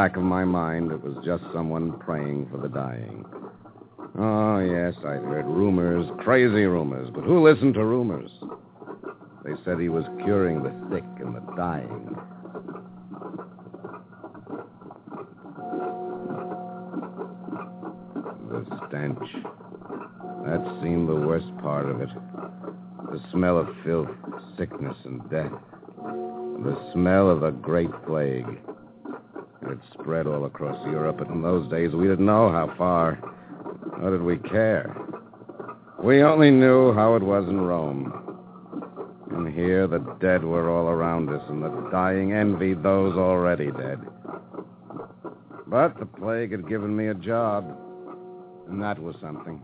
Back of my mind, it was just someone praying for the dying. Oh, yes, I'd heard rumors, crazy rumors, but who listened to rumors? They said he was curing the sick and the dying. The stench. That seemed the worst part of it. The smell of filth, sickness, and death. The smell of the Great Plague. It spread all across Europe, and in those days we didn't know how far. Nor did we care. We only knew how it was in Rome. And here the dead were all around us, and the dying envied those already dead. But the plague had given me a job, and that was something.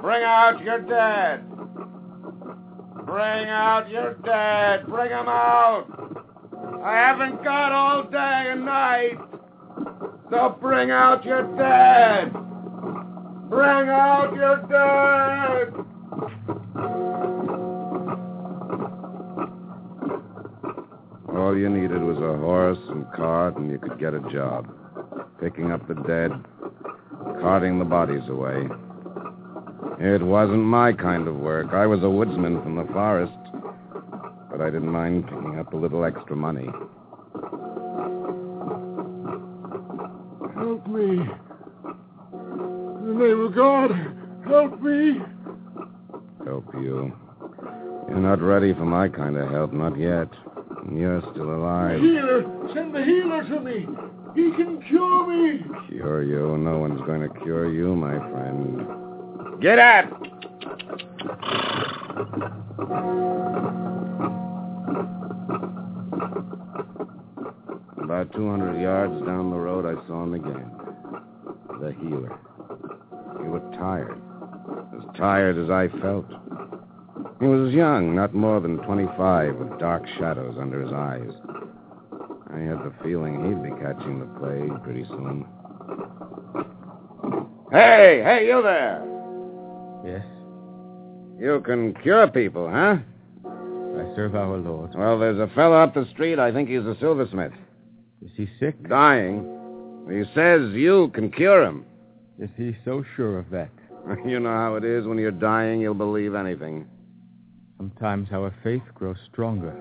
Bring out your dead! Bring out your dead! Bring 'em out! I haven't got all day and night! So bring out your dead! Bring out your dead! All you needed was a horse and cart, and you could get a job. Picking up the dead, carting the bodies away. It wasn't my kind of work. I was a woodsman from the forest. But I didn't mind picking up a little extra money. Help me. In the name of God, help me. Help you. You're not ready for my kind of help, not yet. You're still alive. Healer, send the healer to me. He can cure me. Cure you? No one's going to cure you, my friend. Get at! About 200 yards down the road, I saw him again. The healer. He was tired. As tired as I felt. He was young, not more than 25, with dark shadows under his eyes. I had the feeling he'd be catching the plague pretty soon. Hey, hey, you there. Yes? You can cure people, huh? I serve our Lord. Well, there's a fellow up the street. I think he's a silversmith. Is he sick? Dying. He says you can cure him. Is he so sure of that? You know how it is when you're dying, you'll believe anything. Sometimes our faith grows stronger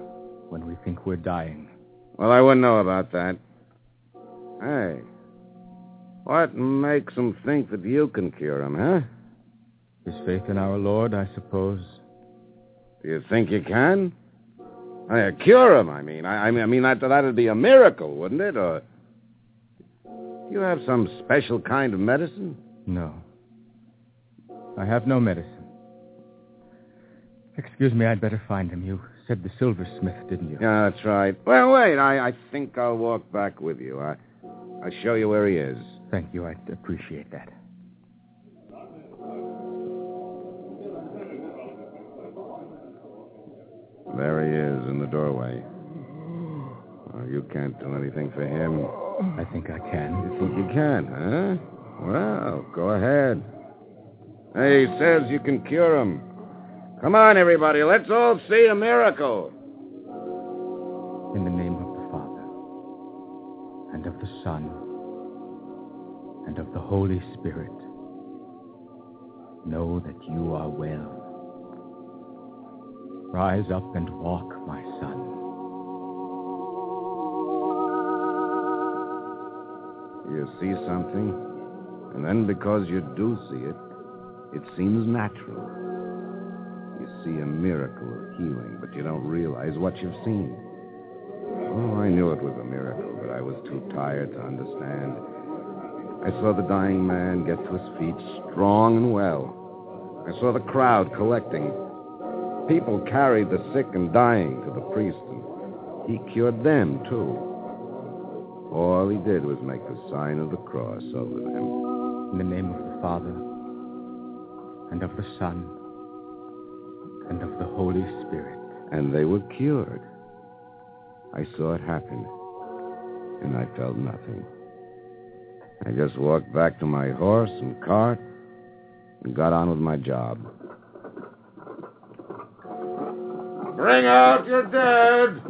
when we think we're dying. Well, I wouldn't know about that. Hey, what makes him think that you can cure him, huh? His faith in our Lord, I suppose. Do you think you can? Uh, I cure him, I mean. I, I mean, I mean that that'd be a miracle, wouldn't it? Or you have some special kind of medicine? No. I have no medicine. Excuse me, I'd better find him. You said the silversmith, didn't you? Yeah, that's right. Well, wait. I, I think I'll walk back with you. I, I'll show you where he is. Thank you. I'd appreciate that. There he is in the doorway. Oh, you can't do anything for him. I think I can. You think you can, huh? Well, go ahead. Hey, he says you can cure him. Come on, everybody. Let's all see a miracle. In the name of the Father, and of the Son, and of the Holy Spirit, know that you are well. Rise up and walk, my son. You see something, and then because you do see it, it seems natural. You see a miracle of healing, but you don't realize what you've seen. Oh, I knew it was a miracle, but I was too tired to understand. I saw the dying man get to his feet strong and well. I saw the crowd collecting. People carried the sick and dying to the priest, and he cured them, too. All he did was make the sign of the cross over them. In the name of the Father, and of the Son, and of the Holy Spirit. And they were cured. I saw it happen, and I felt nothing. I just walked back to my horse and cart and got on with my job. Bring out your dead!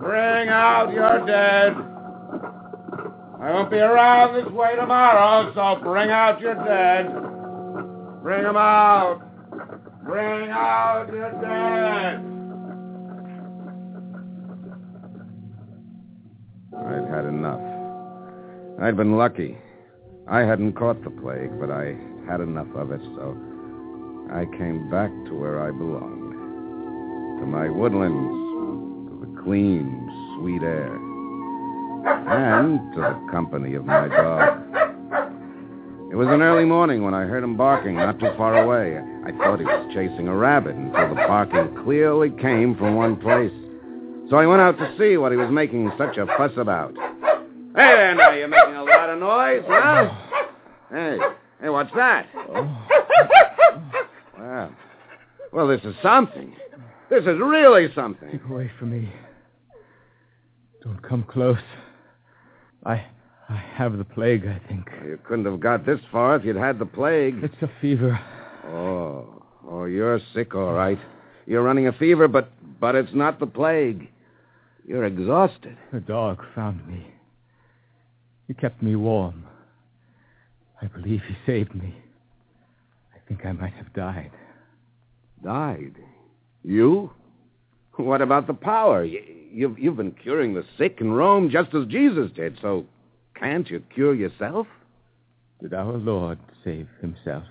Bring out your dead! I won't be around this way tomorrow, so bring out your dead. Bring them out. Bring out your dead. I'd had enough. I'd been lucky. I hadn't caught the plague, but I had enough of it, so I came back to where I belonged. To my woodlands, to the clean, sweet air, and to the company of my dog. It was an early morning when I heard him barking not too far away. I thought he was chasing a rabbit until the barking clearly came from one place. So I went out to see what he was making such a fuss about. Hey there now, you're making a lot of noise, huh? Hey, hey, what's that? Oh. Well, well, this is something. This is really something. Keep away from me. Don't come close. I I have the plague, I think. You couldn't have got this far if you'd had the plague. It's a fever. Oh, oh, you're sick, all right. You're running a fever, but but it's not the plague. You're exhausted. The dog found me. He kept me warm. I believe he saved me. I think I might have died. Died? You? What about the power? You, you've, you've been curing the sick in Rome just as Jesus did, so can't you cure yourself? Did our Lord save himself?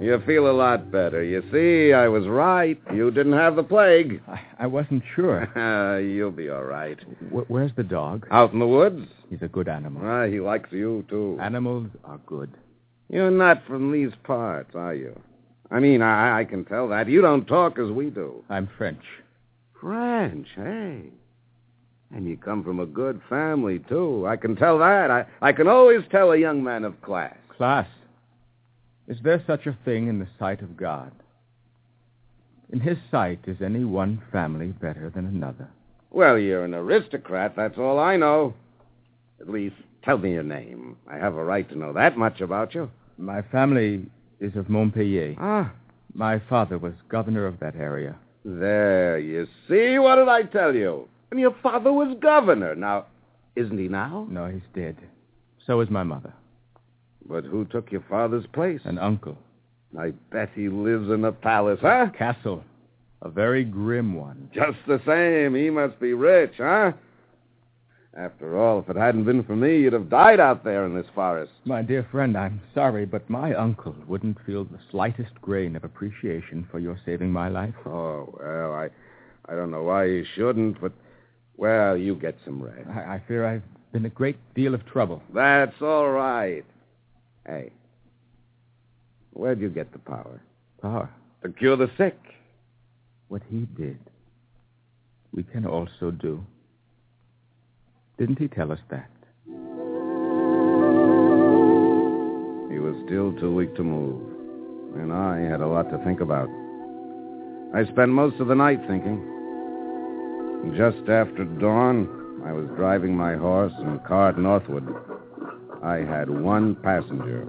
You feel a lot better. You see, I was right. You didn't have the plague. I, I wasn't sure. You'll be all right. Wh- where's the dog? Out in the woods? He's a good animal. Ah, he likes you, too. Animals are good. You're not from these parts, are you? I mean, I, I can tell that. You don't talk as we do. I'm French. French, hey. And you come from a good family, too. I can tell that. I, I can always tell a young man of class. Class. Is there such a thing in the sight of God? In his sight, is any one family better than another? Well, you're an aristocrat, that's all I know. At least, Tell me your name. I have a right to know that much about you. My family is of Montpellier. Ah, My father was governor of that area. there, you see? What did I tell you? And your father was governor. Now, isn't he now? No, he's dead. So is my mother. But who took your father's place? An uncle. I bet he lives in a palace, huh? Castle. A very grim one. Just the same, he must be rich, huh? After all, if it hadn't been for me, you'd have died out there in this forest. My dear friend, I'm sorry, but my uncle wouldn't feel the slightest grain of appreciation for your saving my life. Oh, well, I I don't know why he shouldn't, but well, you get some rest. I, I fear I've been a great deal of trouble. That's all right. Hey. Where'd you get the power? Power. To cure the sick. What he did, we can also do. Didn't he tell us that? He was still too weak to move. And I had a lot to think about. I spent most of the night thinking. Just after dawn, I was driving my horse and cart northward. I had one passenger.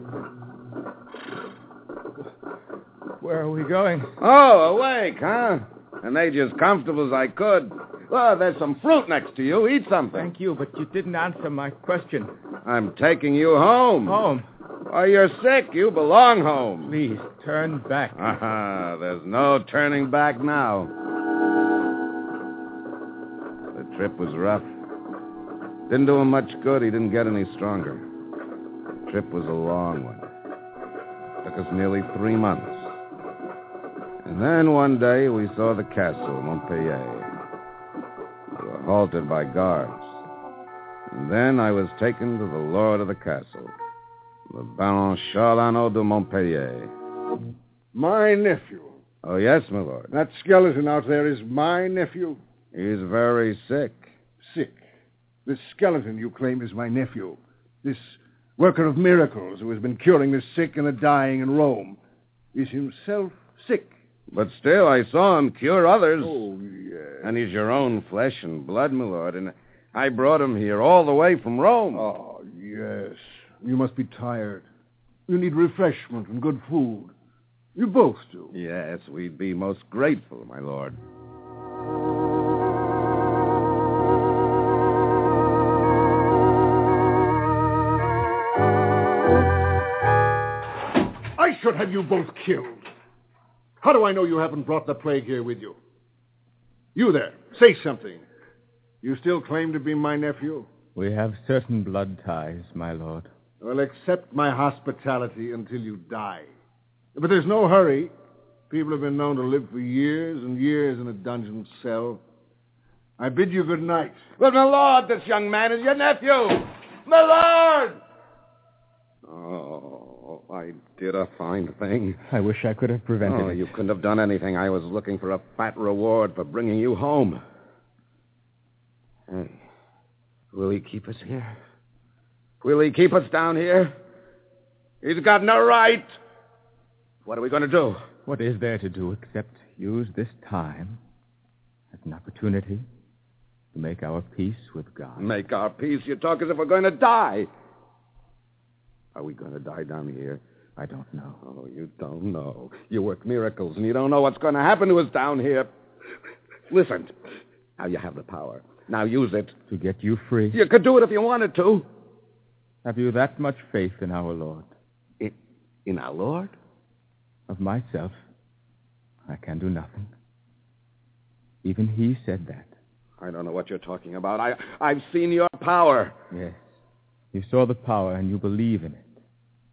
Where are we going? Oh, awake, huh? I made you as comfortable as I could. Well, there's some fruit next to you. Eat something. Thank you, but you didn't answer my question. I'm taking you home. Home. Oh, you're sick. You belong home. Please, turn back. Ah, there's no turning back now. The trip was rough. Didn't do him much good. He didn't get any stronger. The trip was a long one. It Took us nearly three months. And then one day we saw the castle, Montpellier. We were halted by guards. And then I was taken to the lord of the castle, the Baron Charlano de Montpellier. My nephew. Oh, yes, my lord. That skeleton out there is my nephew. He's very sick. Sick. This skeleton you claim is my nephew. This worker of miracles who has been curing the sick and the dying in Rome is himself sick. But still, I saw him cure others. Oh, yes. And he's your own flesh and blood, my lord. And I brought him here all the way from Rome. Oh, yes. You must be tired. You need refreshment and good food. You both do. Yes, we'd be most grateful, my lord. Should have you both killed. How do I know you haven't brought the plague here with you? You there, say something. You still claim to be my nephew? We have certain blood ties, my lord. Well, accept my hospitality until you die. But there's no hurry. People have been known to live for years and years in a dungeon cell. I bid you good night. But, my lord, this young man is your nephew. My lord! Oh. Oh, I did a fine thing. I wish I could have prevented Oh, it. you couldn't have done anything. I was looking for a fat reward for bringing you home. Hey, will he keep us here? Will he keep us down here? He's got no right. What are we going to do? What is there to do except use this time as an opportunity to make our peace with God? Make our peace. You talk as if we're going to die. Are we going to die down here? I don't know. Oh, you don't know. You work miracles, and you don't know what's going to happen to us down here. Listen, now you have the power. Now use it. To get you free? You could do it if you wanted to. Have you that much faith in our Lord? In, in our Lord? Of myself, I can do nothing. Even he said that. I don't know what you're talking about. I, I've seen your power. Yes. You saw the power and you believe in it.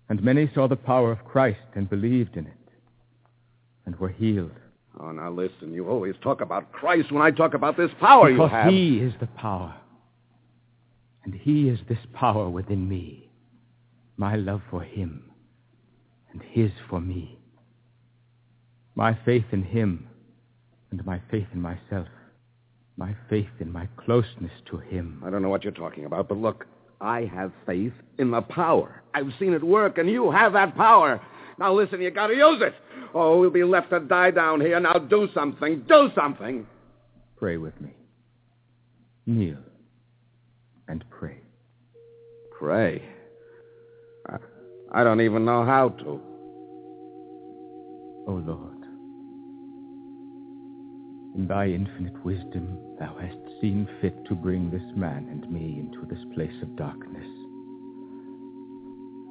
And many saw the power of Christ and believed in it. And were healed. Oh, now listen. You always talk about Christ when I talk about this power because you have. he is the power. And he is this power within me. My love for him. And his for me. My faith in him. And my faith in myself. My faith in my closeness to him. I don't know what you're talking about, but look, I have faith in the power. I've seen it work, and you have that power. Now listen, you gotta use it. Oh, we'll be left to die down here. Now do something. Do something. Pray with me. Kneel and pray. Pray. I, I don't even know how to. Oh, Lord, in thy infinite wisdom, thou hast seen fit to bring this man and me into this place of darkness.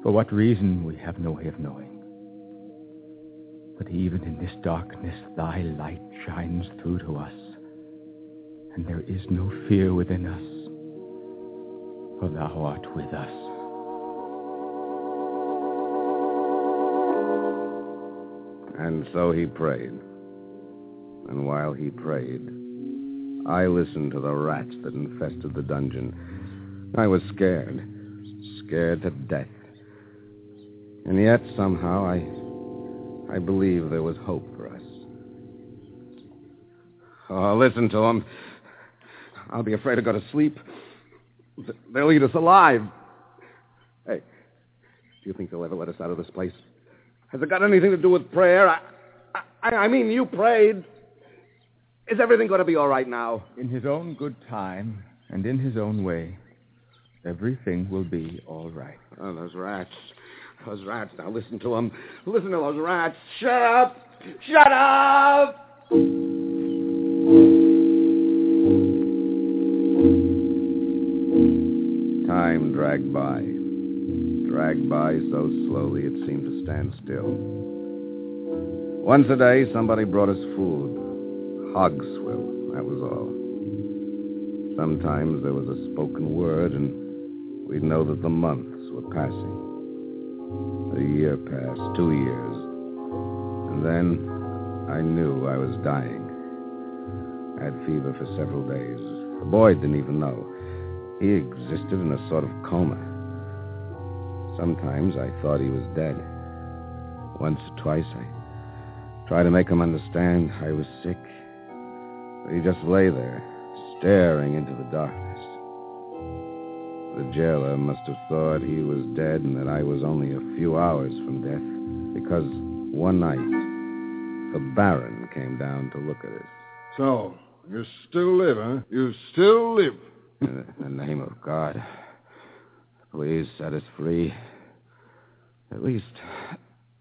For what reason we have no way of knowing. But even in this darkness, thy light shines through to us, and there is no fear within us, for thou art with us. And so he prayed. And while he prayed, I listened to the rats that infested the dungeon. I was scared, scared to death. And yet, somehow, I, I believe there was hope for us. Oh, listen to them. I'll be afraid to go to sleep. They'll eat us alive. Hey, do you think they'll ever let us out of this place? Has it got anything to do with prayer? I, I, I mean, you prayed. Is everything going to be all right now? In his own good time and in his own way, everything will be all right. Oh, those rats. Those rats. Now listen to them. Listen to those rats. Shut up! Shut up! Time dragged by. Dragged by so slowly it seemed to stand still. Once a day, somebody brought us food. Hog swill, that was all. Sometimes there was a spoken word, and we'd know that the months were passing. A year passed, two years. And then I knew I was dying. I had fever for several days. The boy didn't even know. He existed in a sort of coma. Sometimes I thought he was dead. Once or twice I tried to make him understand I was sick. He just lay there, staring into the darkness. The jailer must have thought he was dead and that I was only a few hours from death, because one night the Baron came down to look at us. So, you still live, huh? You still live. In the name of God, please set us free. At least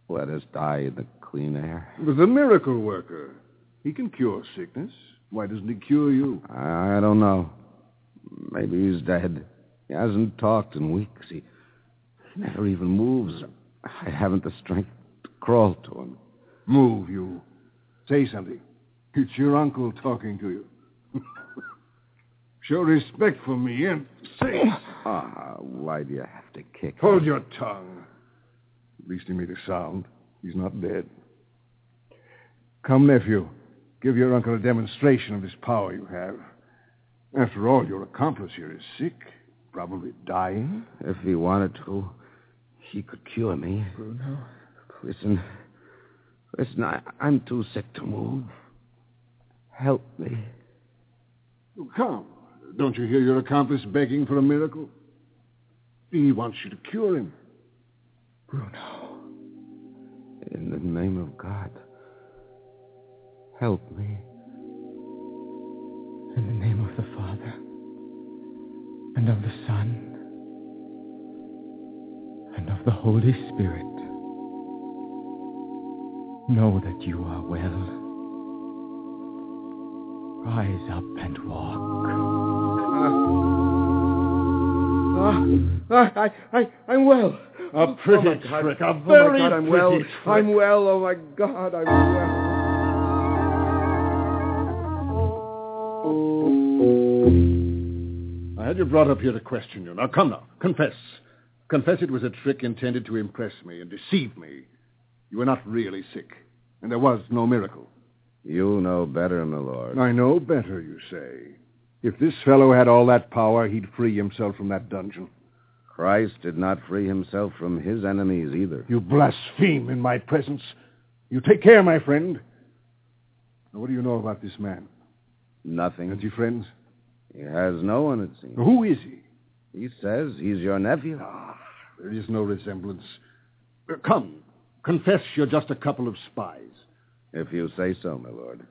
let us die in the clean air. But the miracle worker, he can cure sickness. Why doesn't he cure you? I, don't know. Maybe he's dead. He hasn't talked in weeks. He, never even moves. I haven't the strength to crawl to him. Move, you. Say something. It's your uncle talking to you. Show respect for me and say. Ah, why do you have to kick? Hold your tongue. At least he made a sound. He's not dead. Come, nephew. Give your uncle a demonstration of this power you have. After all, your accomplice here is sick, probably dying. If he wanted to, he could cure me. Bruno? Listen. Listen, I, I'm too sick to move. Help me. Come. Don't you hear your accomplice begging for a miracle? He wants you to cure him. Bruno. In the name of God, help me. In the name of the Father and of the Son and of the Holy Spirit, know that you are well. Rise up and walk. Ah, I, I, I'm well. A pretty oh trick. A oh very my God, I'm well. pretty trick. I'm well. Oh my God, I'm well. I had you brought up here to question you. Now, come now. Confess. Confess it was a trick intended to impress me and deceive me. You were not really sick, and there was no miracle. You know better, my lord. I know better, you say. If this fellow had all that power, he'd free himself from that dungeon. Christ did not free himself from his enemies either. You blaspheme in my presence. You take care, my friend. Now, what do you know about this man? Nothing. Has he friends? He has no one, it seems. Who is he? He says he's your nephew. Ah, there is no resemblance. Uh, come, confess you're just a couple of spies. If you say so, my lord.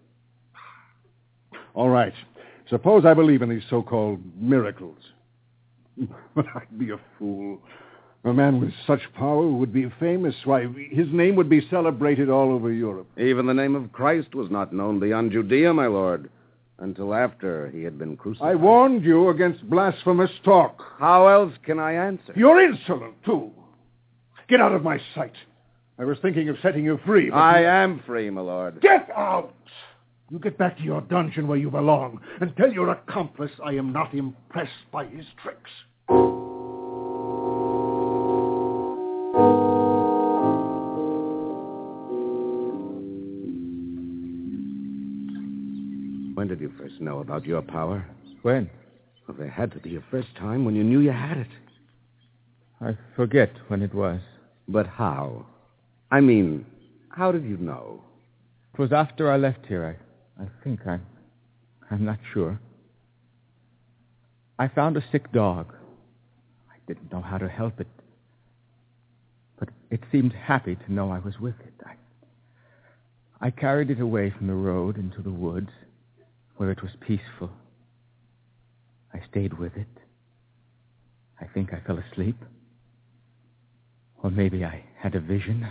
All right. Suppose I believe in these so-called miracles. But I'd be a fool. A man with such power would be famous. Why, his name would be celebrated all over Europe. Even the name of Christ was not known beyond Judea, my lord, until after he had been crucified. I warned you against blasphemous talk. How else can I answer? You're insolent, too. Get out of my sight. I was thinking of setting you free. but I you- am free, my lord. Get out! You get back to your dungeon where you belong and tell your accomplice I am not impressed by his tricks. Did you first know about your power? When? Well, there had to be a first time when you knew you had it. I forget when it was. But how? I mean, how did you know? It was after I left here. I, I think I'm. I'm not sure. I found a sick dog. I didn't know how to help it. But it seemed happy to know I was with it. I, I carried it away from the road into the woods, where it was peaceful. I stayed with it. I think I fell asleep. Or maybe I had a vision.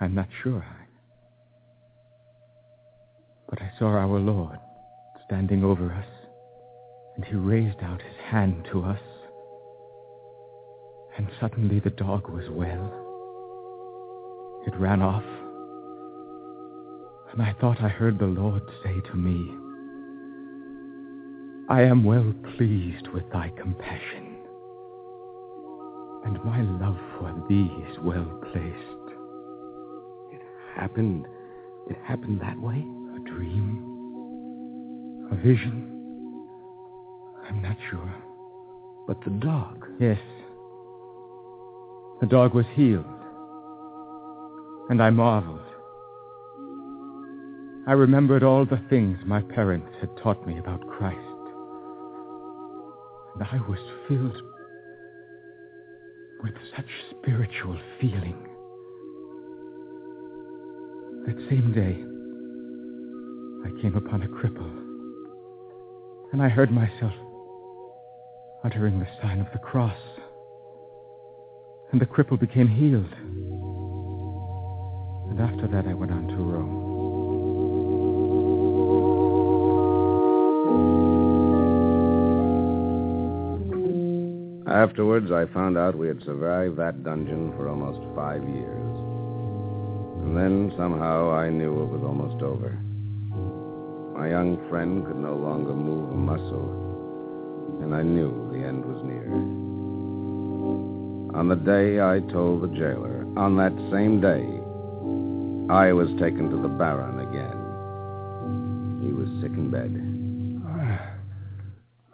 I'm not sure. But I saw our Lord standing over us, and he raised out his hand to us. And suddenly the dog was well. It ran off. And I thought I heard the Lord say to me, I am well pleased with thy compassion, and my love for thee is well placed. It happened. It happened that way? A dream? A vision? I'm not sure. But the dog. Yes. The dog was healed. And I marveled. I remembered all the things my parents had taught me about Christ. And I was filled with such spiritual feeling. That same day, I came upon a cripple. And I heard myself uttering the sign of the cross. And the cripple became healed. And after that, I went on to Rome. Afterwards, I found out we had survived that dungeon for almost five years. And then, somehow, I knew it was almost over. My young friend could no longer move a muscle, and I knew the end was near. On the day I told the jailer, on that same day, I was taken to the Baron again. He was sick in bed.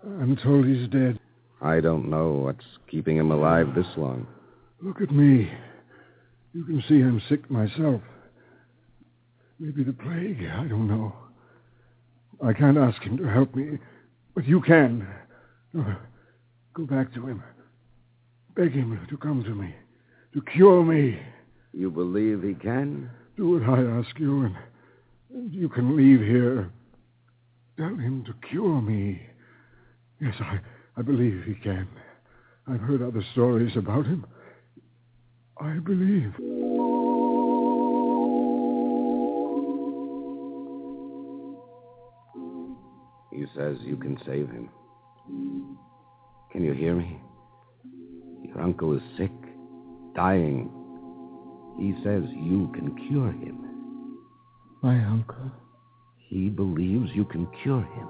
I'm told he's dead. I don't know what's keeping him alive this long. Look at me. You can see I'm sick myself. Maybe the plague. I don't know. I can't ask him to help me, but you can. Go back to him. Beg him to come to me, to cure me. You believe he can? Do what I ask you, and, and you can leave here. Tell him to cure me. Yes, I, I believe he can. I've heard other stories about him. I believe. He says you can save him. Can you hear me? Your uncle is sick, dying. He says you can cure him. My uncle? He believes you can cure him.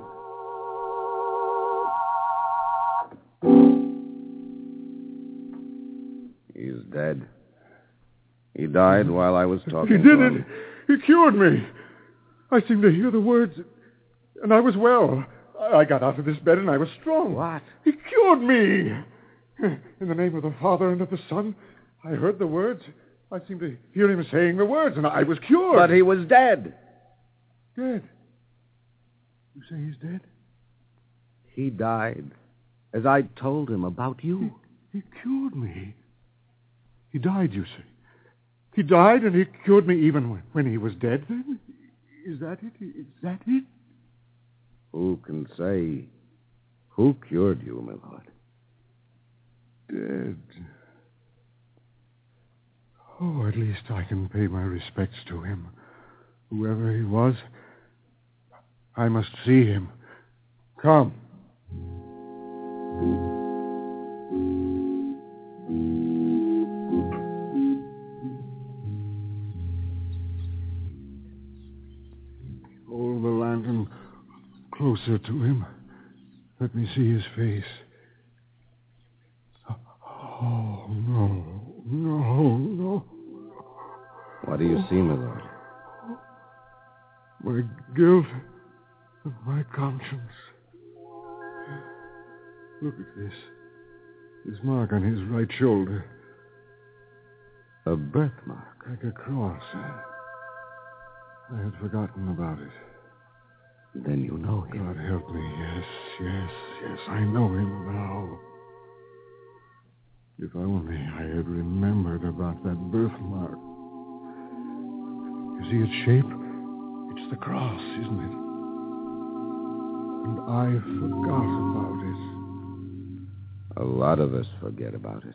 Dead. He died while I was talking He to did it. He cured me. I seemed to hear the words, and I was well. I got out of this bed and I was strong. What? He cured me. In the name of the Father and of the Son, I heard the words. I seemed to hear him saying the words, and I was cured. But he was dead. Dead. You say he's dead? He died as I told him about you. He cured me. He died, you see. He died and he cured me even when, he was dead, then? Is that it? Is that it? Who can say who cured you, my lord? dead. Oh, at least I can pay my respects to him. Whoever he was, I must see him. Come. Closer to him. Let me see his face. Oh, no, no, no. What do you see, my lord? My guilt and my conscience. Look at this. This mark on his right shoulder. A birthmark. Like a cross. I had forgotten about it. Then you know him. God help me. Yes, yes, yes. I know him now. If only I had remembered about that birthmark. You see its shape? It's the cross, isn't it? And I forgot about it. A lot of us forget about it.